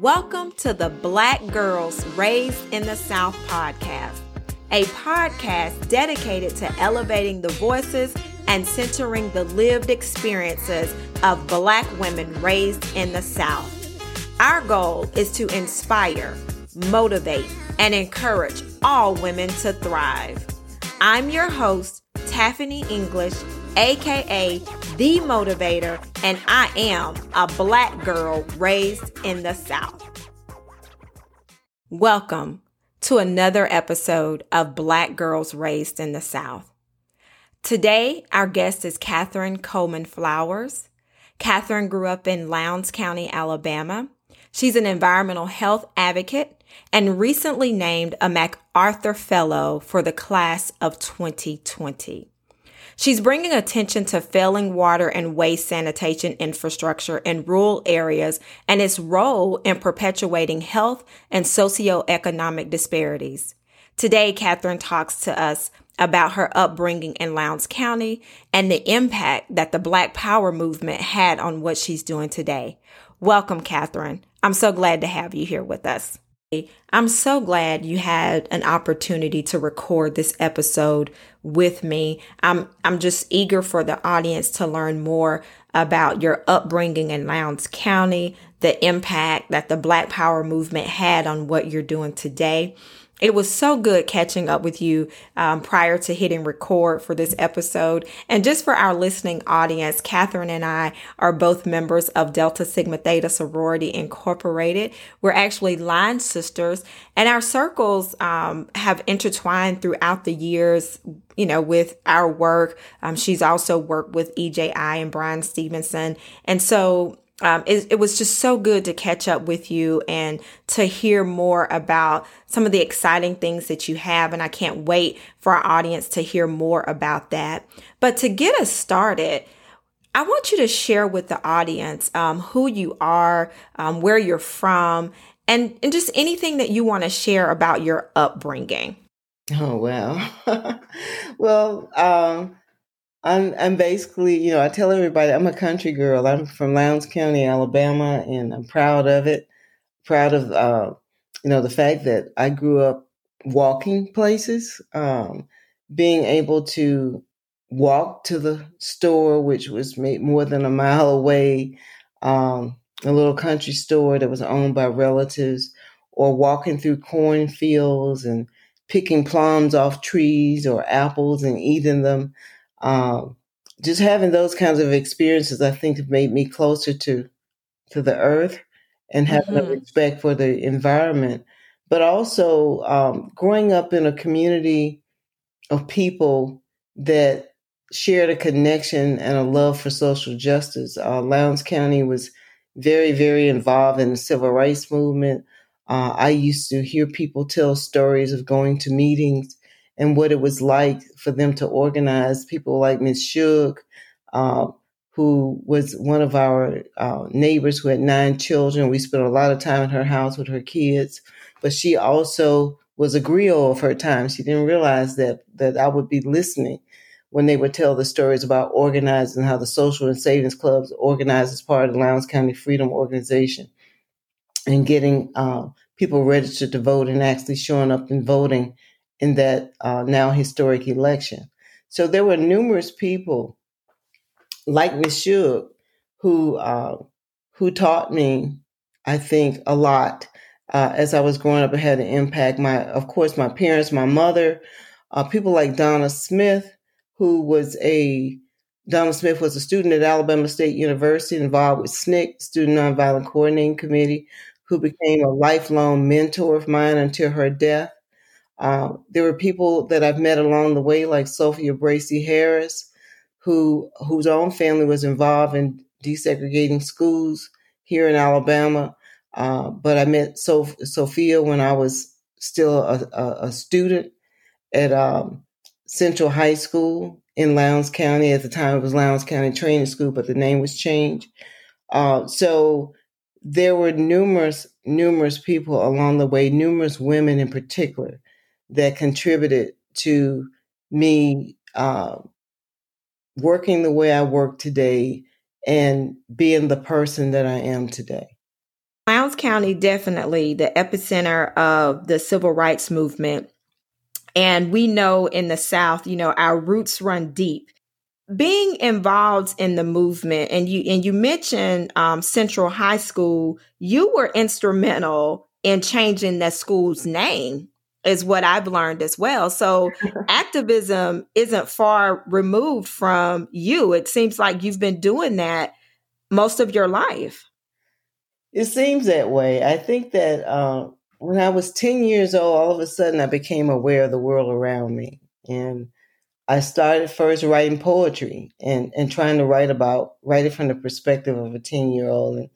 Welcome to the Black Girls Raised in the South podcast, a podcast dedicated to elevating the voices and centering the lived experiences of Black women raised in the South. Our goal is to inspire, motivate, and encourage all women to thrive. I'm your host, Taffany English, aka The Motivator, and I am a black girl raised in the South. Welcome to another episode of Black Girls Raised in the South. Today, our guest is Catherine Coleman Flowers. Catherine grew up in Lowndes County, Alabama. She's an environmental health advocate and recently named a MacArthur Fellow for the class of 2020. She's bringing attention to failing water and waste sanitation infrastructure in rural areas and its role in perpetuating health and socioeconomic disparities. Today, Catherine talks to us about her upbringing in Lowndes County and the impact that the Black Power movement had on what she's doing today. Welcome, Catherine. I'm so glad to have you here with us. I'm so glad you had an opportunity to record this episode with me. I'm I'm just eager for the audience to learn more about your upbringing in Lowndes County, the impact that the Black Power movement had on what you're doing today. It was so good catching up with you um, prior to hitting record for this episode. And just for our listening audience, Catherine and I are both members of Delta Sigma Theta Sorority Incorporated. We're actually line sisters, and our circles um, have intertwined throughout the years. You know, with our work, um, she's also worked with EJI and Bryan Stevenson, and so um, it, it, was just so good to catch up with you and to hear more about some of the exciting things that you have. And I can't wait for our audience to hear more about that. But to get us started, I want you to share with the audience um, who you are, um, where you're from, and, and just anything that you want to share about your upbringing. Oh, well. well, um, I'm I'm basically, you know, I tell everybody I'm a country girl. I'm from Lowndes County, Alabama, and I'm proud of it. Proud of uh, you know the fact that I grew up walking places, um, being able to walk to the store, which was more than a mile away, um, a little country store that was owned by relatives, or walking through cornfields and picking plums off trees or apples and eating them um, just having those kinds of experiences, I think, have made me closer to to the earth and having mm-hmm. a respect for the environment. But also um, growing up in a community of people that shared a connection and a love for social justice. Uh, Lowndes County was very, very involved in the civil rights movement. Uh, I used to hear people tell stories of going to meetings and what it was like for them to organize people like Miss Shug, uh, who was one of our uh, neighbors who had nine children. We spent a lot of time in her house with her kids, but she also was a griot of her time. She didn't realize that that I would be listening when they would tell the stories about organizing how the social and savings clubs organized as part of the Lowndes County Freedom Organization and getting uh, people registered to vote and actually showing up and voting in that uh, now historic election. So there were numerous people like Shug who uh, who taught me, I think, a lot uh, as I was growing up. It had an impact. My, of course, my parents, my mother, uh, people like Donna Smith, who was a Donna Smith was a student at Alabama State University, involved with SNCC, Student Nonviolent Coordinating Committee, who became a lifelong mentor of mine until her death. Uh, there were people that I've met along the way, like Sophia Bracy Harris, who whose own family was involved in desegregating schools here in Alabama. Uh, but I met Soph- Sophia when I was still a, a, a student at um, Central High School in Lowndes County. At the time, it was Lowndes County Training School, but the name was changed. Uh, so there were numerous, numerous people along the way, numerous women in particular, that contributed to me uh, working the way I work today and being the person that I am today. Lowndes County, definitely the epicenter of the civil rights movement. And we know in the South, you know, our roots run deep. Being involved in the movement, and you and you mentioned um, Central High School, you were instrumental in changing that school's name, is what I've learned as well. So activism isn't far removed from you. It seems like you've been doing that most of your life. It seems that way. I think that uh, when I was 10 years old, all of a sudden I became aware of the world around me. And I started first writing poetry and, and trying to write about, write it from the perspective of a 10 year old and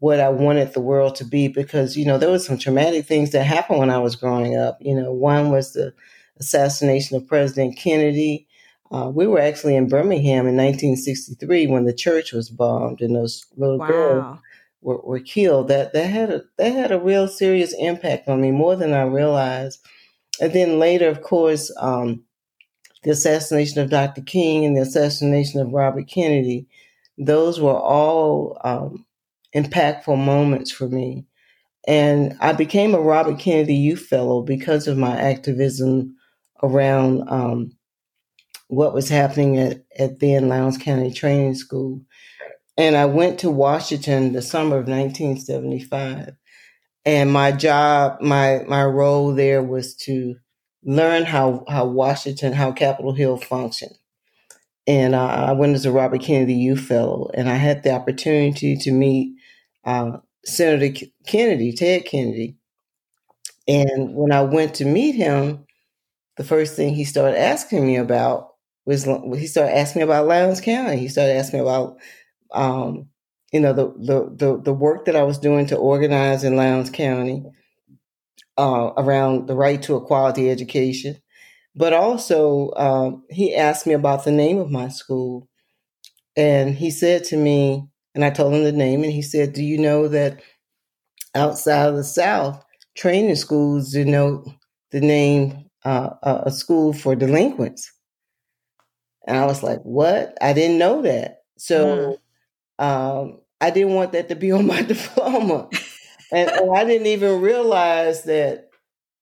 what I wanted the world to be because, you know, there were some traumatic things that happened when I was growing up. You know, one was the assassination of President Kennedy. Uh, we were actually in Birmingham in 1963 when the church was bombed and those little wow. girls were, were killed, that that had a that had a real serious impact on me more than I realized. And then later, of course, um, the assassination of Dr. King and the assassination of Robert Kennedy, those were all um, impactful moments for me. And I became a Robert Kennedy Youth Fellow because of my activism around um, what was happening at, at then Lowndes County Training School. And I went to Washington the summer of 1975. And my job, my my role there was to learn how how Washington, how Capitol Hill functioned. And uh, I went as a Robert Kennedy Youth Fellow, and I had the opportunity to meet uh, Senator Kennedy, Ted Kennedy. And when I went to meet him, the first thing he started asking me about was he started asking me about Lowndes County. He started asking me about um, you know, the, the, the, the, work that I was doing to organize in Lowndes County uh, around the right to a quality education. But also, um, he asked me about the name of my school. And he said to me, and I told him the name, and he said, Do you know that outside of the South, training schools denote the name uh, a school for delinquents? And I was like, What? I didn't know that. So, mm um, I didn't want that to be on my diploma. and, and I didn't even realize that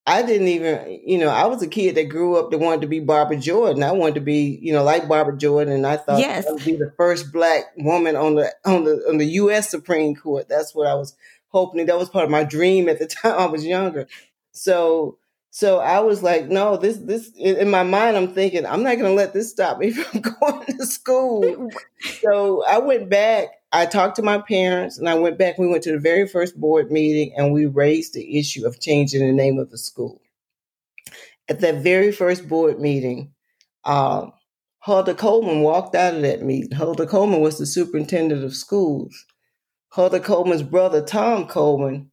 I didn't even, you know, I was a kid that grew up that wanted to be Barbara Jordan. I wanted to be, you know, like Barbara Jordan, and I thought yes. I would be the first black woman on the on the on the U.S. Supreme Court. That's what I was hoping. That was part of my dream at the time I was younger. So so I was like, no, this this in my mind I'm thinking I'm not going to let this stop me from going to school. so I went back. I talked to my parents, and I went back. We went to the very first board meeting, and we raised the issue of changing the name of the school. At that very first board meeting, um, Hulda Coleman walked out of that meeting. Hulda Coleman was the superintendent of schools. Hulda Coleman's brother, Tom Coleman,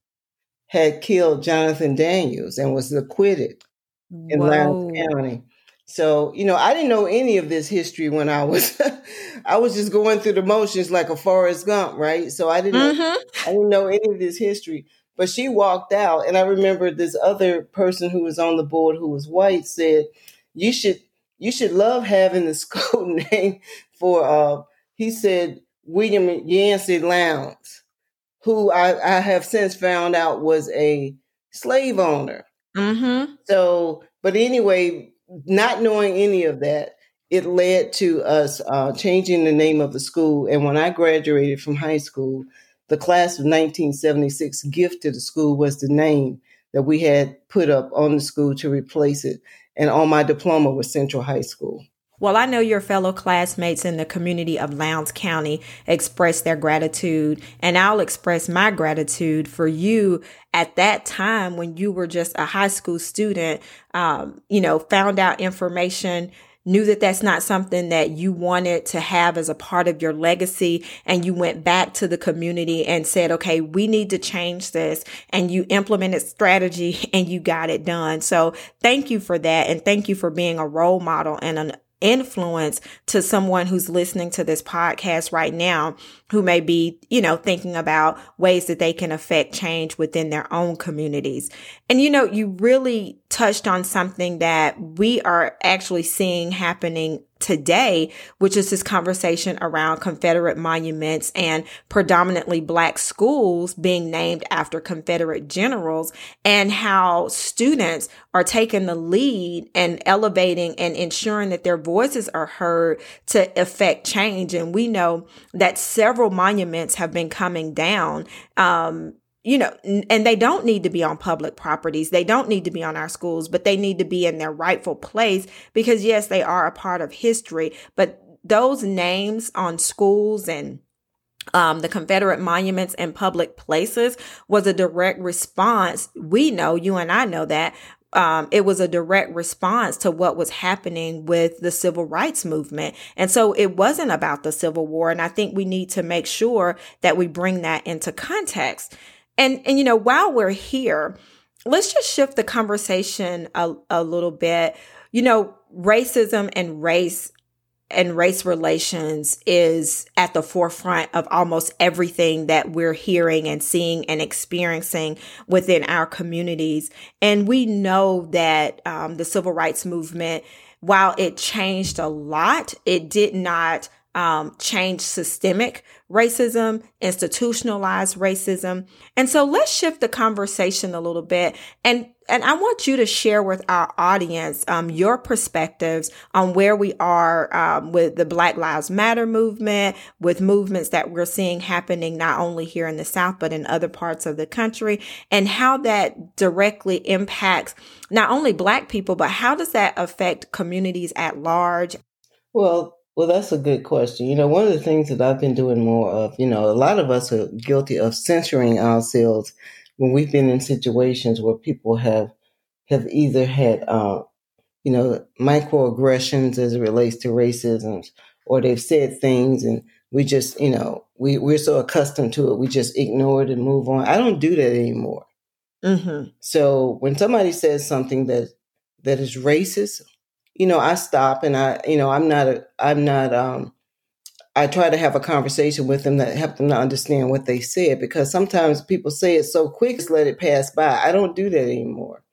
had killed Jonathan Daniels and was acquitted in Lowndes County. So, you know, I didn't know any of this history when I was I was just going through the motions like a Forrest Gump, right? So I didn't mm-hmm. know, I didn't know any of this history. But she walked out and I remember this other person who was on the board who was white said, "You should you should love having the code name for uh he said William Yancey Lowndes." Who I, I have since found out was a slave owner. Mm-hmm. So, but anyway, not knowing any of that, it led to us uh, changing the name of the school. And when I graduated from high school, the class of 1976 gift to the school was the name that we had put up on the school to replace it. And on my diploma was Central High School. Well, I know your fellow classmates in the community of Lowndes County express their gratitude, and I'll express my gratitude for you at that time when you were just a high school student, um, you know, found out information knew that that's not something that you wanted to have as a part of your legacy and you went back to the community and said okay we need to change this and you implemented strategy and you got it done. So thank you for that and thank you for being a role model and an influence to someone who's listening to this podcast right now who may be, you know, thinking about ways that they can affect change within their own communities. And, you know, you really touched on something that we are actually seeing happening today, which is this conversation around Confederate monuments and predominantly black schools being named after Confederate generals and how students are taking the lead and elevating and ensuring that their voices are heard to affect change. And we know that several monuments have been coming down. Um, you know, and they don't need to be on public properties. They don't need to be on our schools, but they need to be in their rightful place because yes, they are a part of history, but those names on schools and um, the Confederate monuments and public places was a direct response. We know, you and I know that um, it was a direct response to what was happening with the civil rights movement. And so it wasn't about the Civil War. And I think we need to make sure that we bring that into context. And, and, you know, while we're here, let's just shift the conversation a, a little bit. You know, racism and race and race relations is at the forefront of almost everything that we're hearing and seeing and experiencing within our communities. And we know that um, the civil rights movement, while it changed a lot, it did not um, change systemic racism, institutionalized racism. And so let's shift the conversation a little bit and and I want you to share with our audience um, your perspectives on where we are um, with the Black Lives Matter movement, with movements that we're seeing happening not only here in the South, but in other parts of the country, and how that directly impacts not only Black people, but how does that affect communities at large? Well, well, that's a good question. You know, one of the things that I've been doing more of, you know, a lot of us are guilty of censoring ourselves when we've been in situations where people have have either had, uh, you know, microaggressions as it relates to racism, or they've said things and we just, you know, we we're so accustomed to it, we just ignore it and move on. I don't do that anymore. Mm-hmm. So when somebody says something that that is racist you know, I stop and I, you know, I'm not a, I'm not, um, I try to have a conversation with them that help them to understand what they said because sometimes people say it so quick, just let it pass by. I don't do that anymore.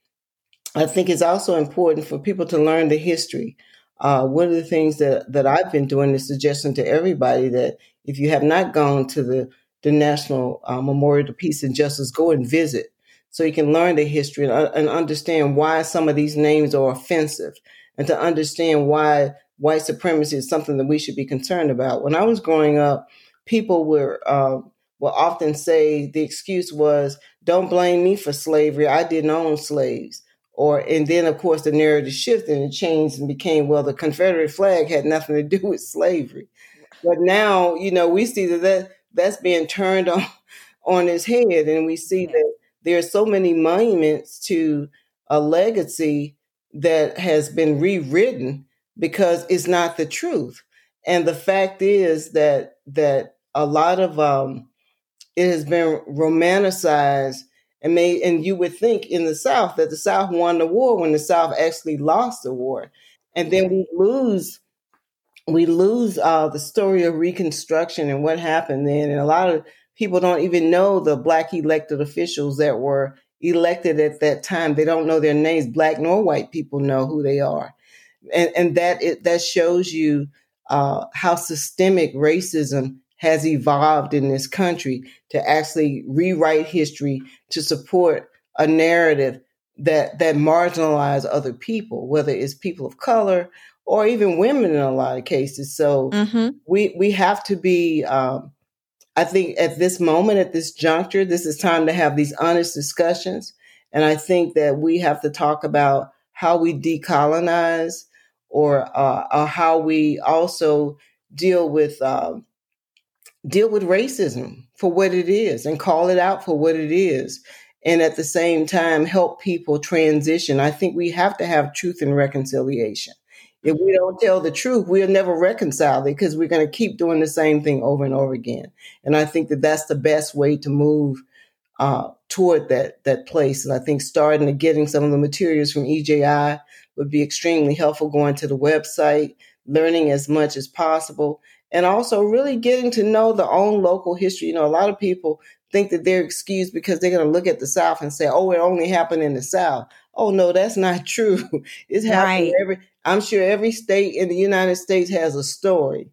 I think it's also important for people to learn the history. Uh, one of the things that, that I've been doing is suggesting to everybody that if you have not gone to the, the National uh, Memorial to Peace and Justice, go and visit so you can learn the history and, uh, and understand why some of these names are offensive and to understand why white supremacy is something that we should be concerned about. When I was growing up, people were uh, will often say the excuse was, "Don't blame me for slavery. I didn't own slaves." Or and then of course the narrative shifted and changed and became, "Well, the Confederate flag had nothing to do with slavery." But now, you know, we see that, that that's being turned on on its head, and we see that there are so many monuments to a legacy that has been rewritten because it's not the truth. And the fact is that that a lot of um, it has been romanticized and made. And you would think in the South that the South won the war when the South actually lost the war, and then we lose we lose uh, the story of Reconstruction and what happened then. And a lot of people don't even know the black elected officials that were elected at that time. They don't know their names. Black nor white people know who they are, and and that it, that shows you uh, how systemic racism has evolved in this country to actually rewrite history to support a narrative that that marginalize other people, whether it's people of color or even women in a lot of cases. So mm-hmm. we we have to be um, I think at this moment, at this juncture, this is time to have these honest discussions. And I think that we have to talk about how we decolonize or, uh, or how we also deal with um, deal with racism for what it is and call it out for what it is and at the same time help people transition i think we have to have truth and reconciliation if we don't tell the truth, we'll never reconcile it because we're going to keep doing the same thing over and over again. And I think that that's the best way to move uh, toward that that place. And I think starting to getting some of the materials from EJI would be extremely helpful. Going to the website, learning as much as possible, and also really getting to know the own local history. You know, a lot of people think that they're excused because they're going to look at the South and say, "Oh, it only happened in the South." Oh no, that's not true. It's happening right. every I'm sure every state in the United States has a story.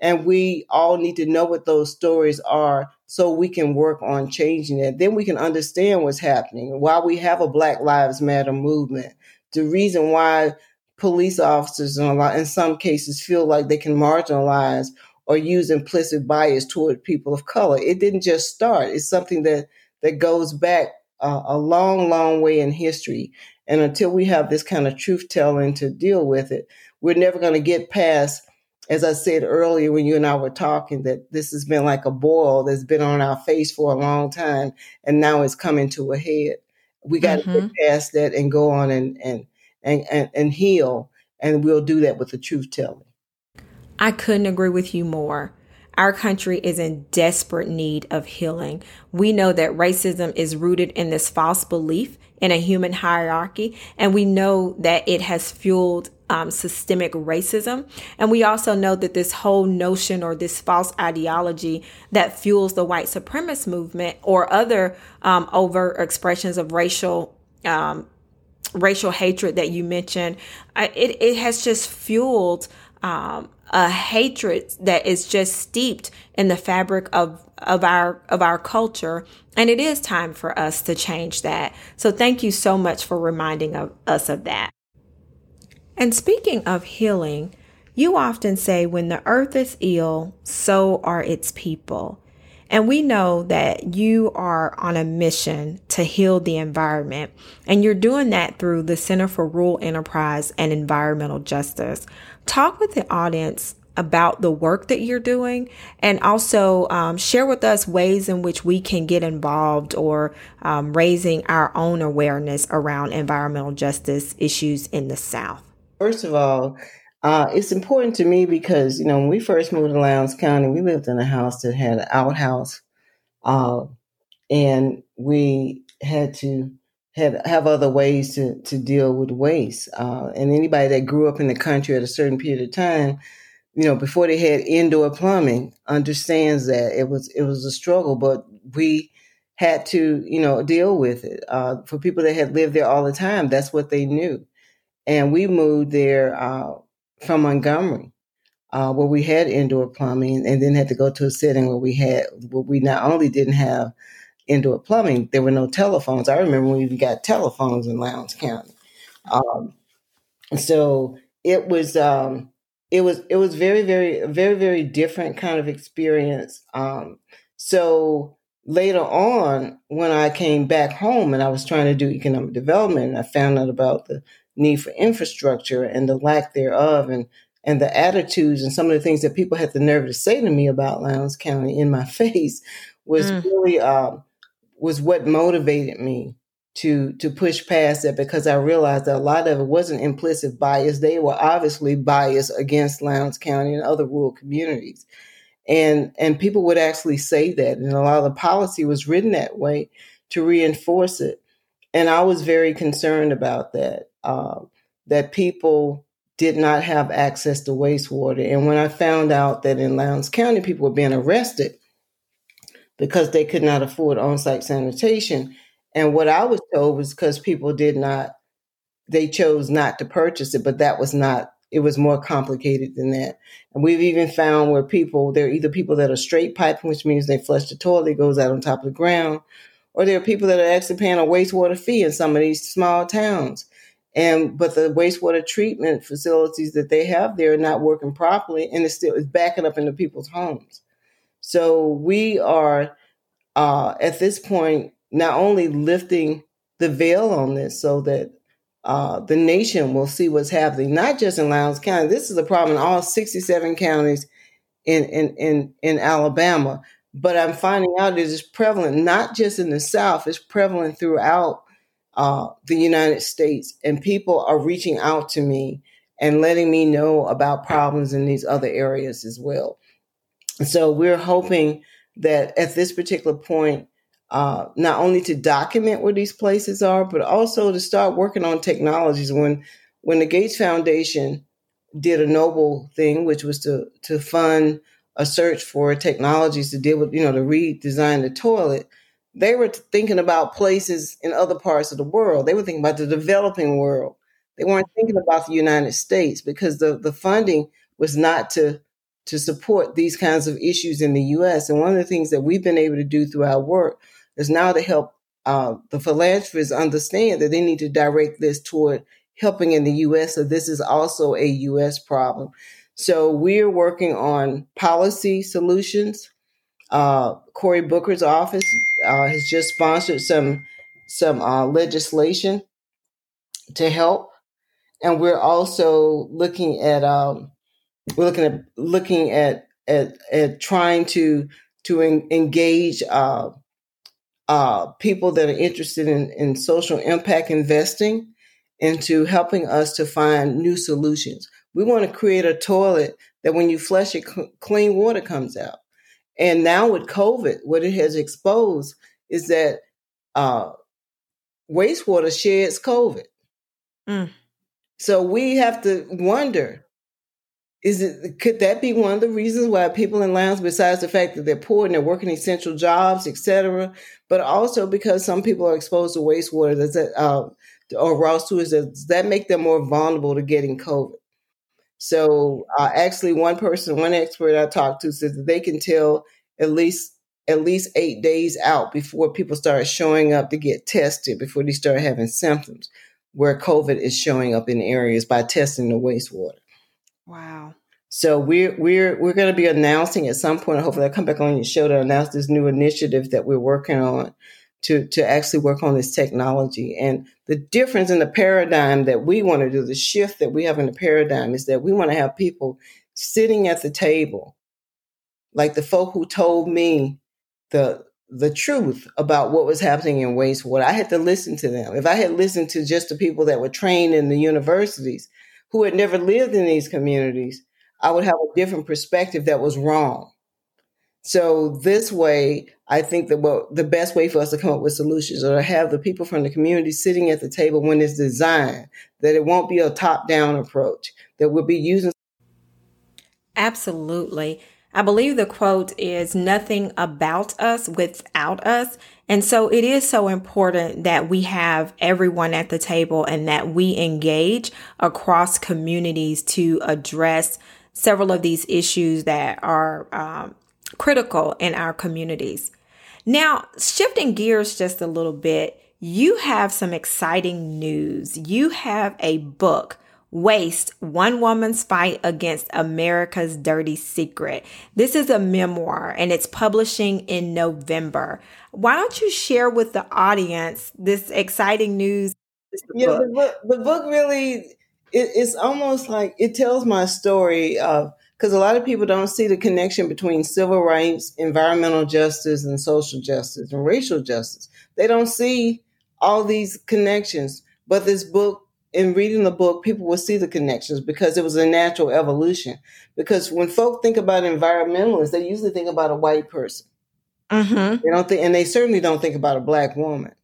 And we all need to know what those stories are so we can work on changing it. Then we can understand what's happening, why we have a Black Lives Matter movement, the reason why police officers in, lot, in some cases feel like they can marginalize or use implicit bias toward people of color. It didn't just start. It's something that that goes back uh, a long, long way in history. And until we have this kind of truth telling to deal with it, we're never going to get past, as I said earlier when you and I were talking, that this has been like a boil that's been on our face for a long time, and now it's coming to a head. We got mm-hmm. to get past that and go on and and and and, and heal, and we'll do that with the truth telling. I couldn't agree with you more. Our country is in desperate need of healing. We know that racism is rooted in this false belief in a human hierarchy, and we know that it has fueled um, systemic racism. And we also know that this whole notion or this false ideology that fuels the white supremacist movement or other um, overt expressions of racial um, racial hatred that you mentioned, it, it has just fueled um, a hatred that is just steeped in the fabric of of our of our culture and it is time for us to change that. So thank you so much for reminding of, us of that. And speaking of healing you often say when the earth is ill so are its people. And we know that you are on a mission to heal the environment, and you're doing that through the Center for Rural Enterprise and Environmental Justice. Talk with the audience about the work that you're doing and also um, share with us ways in which we can get involved or um, raising our own awareness around environmental justice issues in the South. First of all, uh, it's important to me because, you know, when we first moved to Lowndes County, we lived in a house that had an outhouse. Uh, and we had to had have other ways to, to deal with waste. Uh, and anybody that grew up in the country at a certain period of time, you know, before they had indoor plumbing, understands that it was it was a struggle, but we had to, you know, deal with it. Uh, for people that had lived there all the time, that's what they knew. And we moved there uh, from Montgomery, uh, where we had indoor plumbing, and then had to go to a setting where we had where we not only didn't have indoor plumbing, there were no telephones. I remember we even got telephones in Lowndes County. Um, so it was um, it was it was very very very very different kind of experience. Um, so later on, when I came back home and I was trying to do economic development, I found out about the need for infrastructure and the lack thereof and and the attitudes and some of the things that people had the nerve to say to me about Lowndes County in my face was mm. really um, was what motivated me to to push past that because I realized that a lot of it wasn't implicit bias. They were obviously biased against Lowndes County and other rural communities. And and people would actually say that. And a lot of the policy was written that way to reinforce it. And I was very concerned about that uh, that people did not have access to wastewater. And when I found out that in Lowndes County, people were being arrested because they could not afford on site sanitation. And what I was told was because people did not, they chose not to purchase it, but that was not, it was more complicated than that. And we've even found where people, there are either people that are straight piping, which means they flush the toilet, it goes out on top of the ground, or there are people that are actually paying a wastewater fee in some of these small towns and but the wastewater treatment facilities that they have there are not working properly and it's still it's backing up into people's homes so we are uh, at this point not only lifting the veil on this so that uh, the nation will see what's happening not just in lowndes county. This is a problem in all 67 counties in in in, in alabama. But i'm finding out it is prevalent not just in the south it's prevalent throughout uh, the United States, and people are reaching out to me and letting me know about problems in these other areas as well. So we're hoping that at this particular point, uh, not only to document where these places are, but also to start working on technologies. When when the Gates Foundation did a noble thing, which was to to fund a search for technologies to deal with, you know, to redesign the toilet, they were thinking about places in other parts of the world. They were thinking about the developing world They weren't thinking about the United States because the, the funding was not to to support these kinds of issues in the U.S. And one of the things that we've been able to do through our work is now to help uh, the philanthropists understand that they need to direct this toward helping in the U.S. So this is also a U.S. problem. So we're working on policy solutions. Uh, Cory Booker's office uh, has just sponsored some some uh, legislation to help, and we're also looking at um, we're looking at looking at at, at trying to to en- engage uh, people that are interested in, in social impact investing into helping us to find new solutions. We want to create a toilet that when you flush it, cl- clean water comes out. And now with COVID, what it has exposed is that uh, wastewater sheds COVID. Mm. So we have to wonder is it could that be one of the reasons why people in Lowndes, besides the fact that they're poor and they're working essential jobs, etc., but also because some people are exposed to wastewater, does that uh, or raw sewage, does that make them more vulnerable to getting COVID? So uh, actually, one person, one expert I talked to said that they can tell at least at least eight days out before people start showing up to get tested, before they start having symptoms, where COVID is showing up in areas by testing the wastewater. Wow. So we're we're we're going to be announcing at some point. Hopefully, I'll come back on your show to announce this new initiative that we're working on to to actually work on this technology. And the difference in the paradigm that we want to do, the shift that we have in the paradigm, is that we want to have people sitting at the table, like the folk who told me the the truth about what was happening in wastewater. I had to listen to them. If I had listened to just the people that were trained in the universities, who had never lived in these communities, I would have a different perspective that was wrong. So this way, I think that what the best way for us to come up with solutions or to have the people from the community sitting at the table when it's designed, that it won't be a top-down approach, that we'll be using. Absolutely. I believe the quote is nothing about us without us. And so it is so important that we have everyone at the table and that we engage across communities to address several of these issues that are um, critical in our communities. Now, shifting gears just a little bit, you have some exciting news. You have a book Waste One Woman's Fight Against America's Dirty Secret. This is a memoir and it's publishing in November. Why don't you share with the audience this exciting news? Yeah, book? The, book, the book really, it, it's almost like it tells my story of, because a lot of people don't see the connection between civil rights, environmental justice, and social justice and racial justice. They don't see all these connections. But this book in reading the book, people will see the connections because it was a natural evolution. Because when folk think about environmentalists, they usually think about a white person. Mm-hmm. They don't think, and they certainly don't think about a black woman.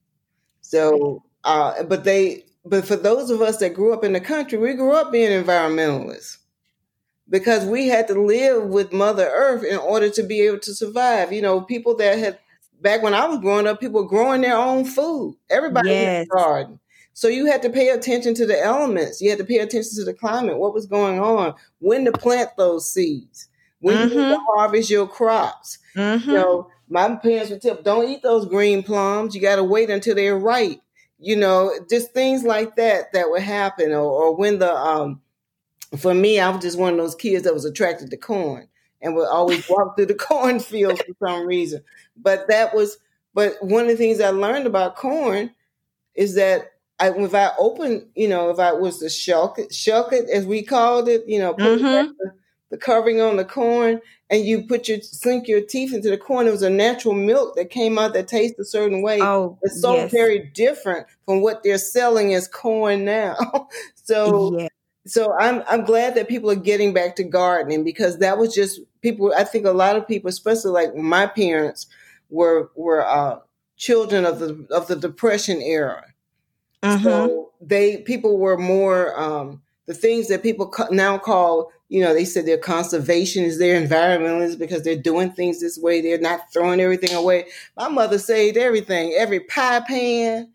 So, uh, but they, but for those of us that grew up in the country, we grew up being environmentalists because we had to live with Mother Earth in order to be able to survive. You know, people that had back when I was growing up, people were growing their own food. Everybody yes. had a garden. So you had to pay attention to the elements. You had to pay attention to the climate, what was going on, when to plant those seeds, when mm-hmm. you to harvest your crops. Mm-hmm. You know, my parents would tell, don't eat those green plums. You got to wait until they're ripe. You know, just things like that that would happen. Or, or when the, um, for me, I was just one of those kids that was attracted to corn and would always walk through the cornfields for some reason. But that was, but one of the things I learned about corn is that I, if I open, you know, if I was to shuck it, shuck it as we called it, you know, put mm-hmm. the, the, covering on the corn, and you put your sink your teeth into the corn. It was a natural milk that came out that tastes a certain way. Oh, it's so yes. very different from what they're selling as corn now. so, yeah. so I'm I'm glad that people are getting back to gardening because that was just people. I think a lot of people, especially like my parents, were were uh, children of the of the Depression era Mm-hmm. So they people were more um, the things that people now call you know they said their conservation is their environmentalists because they're doing things this way they're not throwing everything away my mother saved everything every pie pan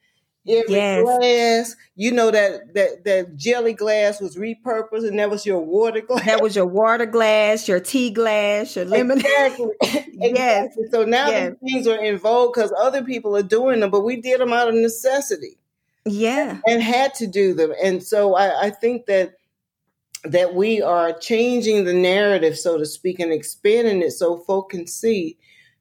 every yes. glass. You know that that that jelly glass was repurposed, and that was your water glass. That was your water glass, your tea glass, your lemon. Exactly. exactly. Yes. So now yes. these things are in vogue because other people are doing them, but we did them out of necessity. Yeah, and, had to do them, and so I, I think that that we are changing the narrative, so to speak, and expanding it so folk can see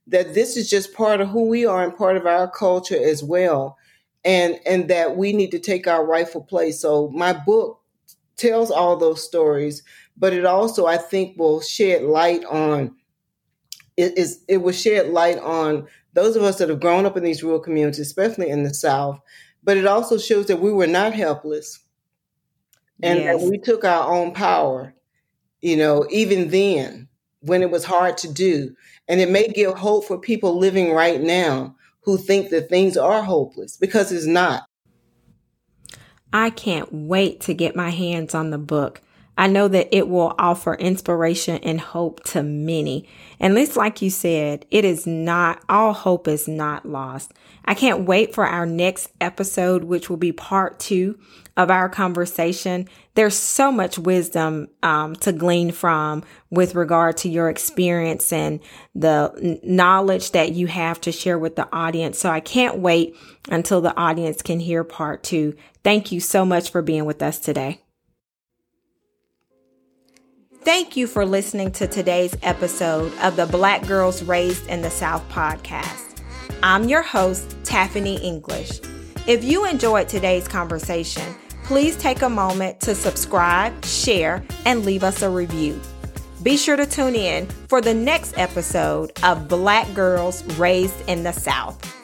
that this is just part of who we are and part of our culture as well. And and that we need to take our rightful place. So my book tells all those stories but it also i think will shed light on it is it will shed light on those of us that have grown up in these rural communities especially in the south but it also shows that we were not helpless and yes. that we took our own power you know even then when it was hard to do and it may give hope for people living right now who think that things are hopeless because it's not. I can't wait to get my hands on the book. I know that it will offer inspiration and hope to many. And it's like you said, it is not, all hope is not lost. I can't wait for our next episode, which will be part two of our conversation. There's so much wisdom um, to glean from with regard to your experience and the knowledge that you have to share with the audience. So I can't wait until the audience can hear part two. Thank you so much for being with us today. Thank you for listening to today's episode of the Black Girls Raised in the South podcast. I'm your host, Taffany English. If you enjoyed today's conversation, please take a moment to subscribe, share, and leave us a review. Be sure to tune in for the next episode of Black Girls Raised in the South.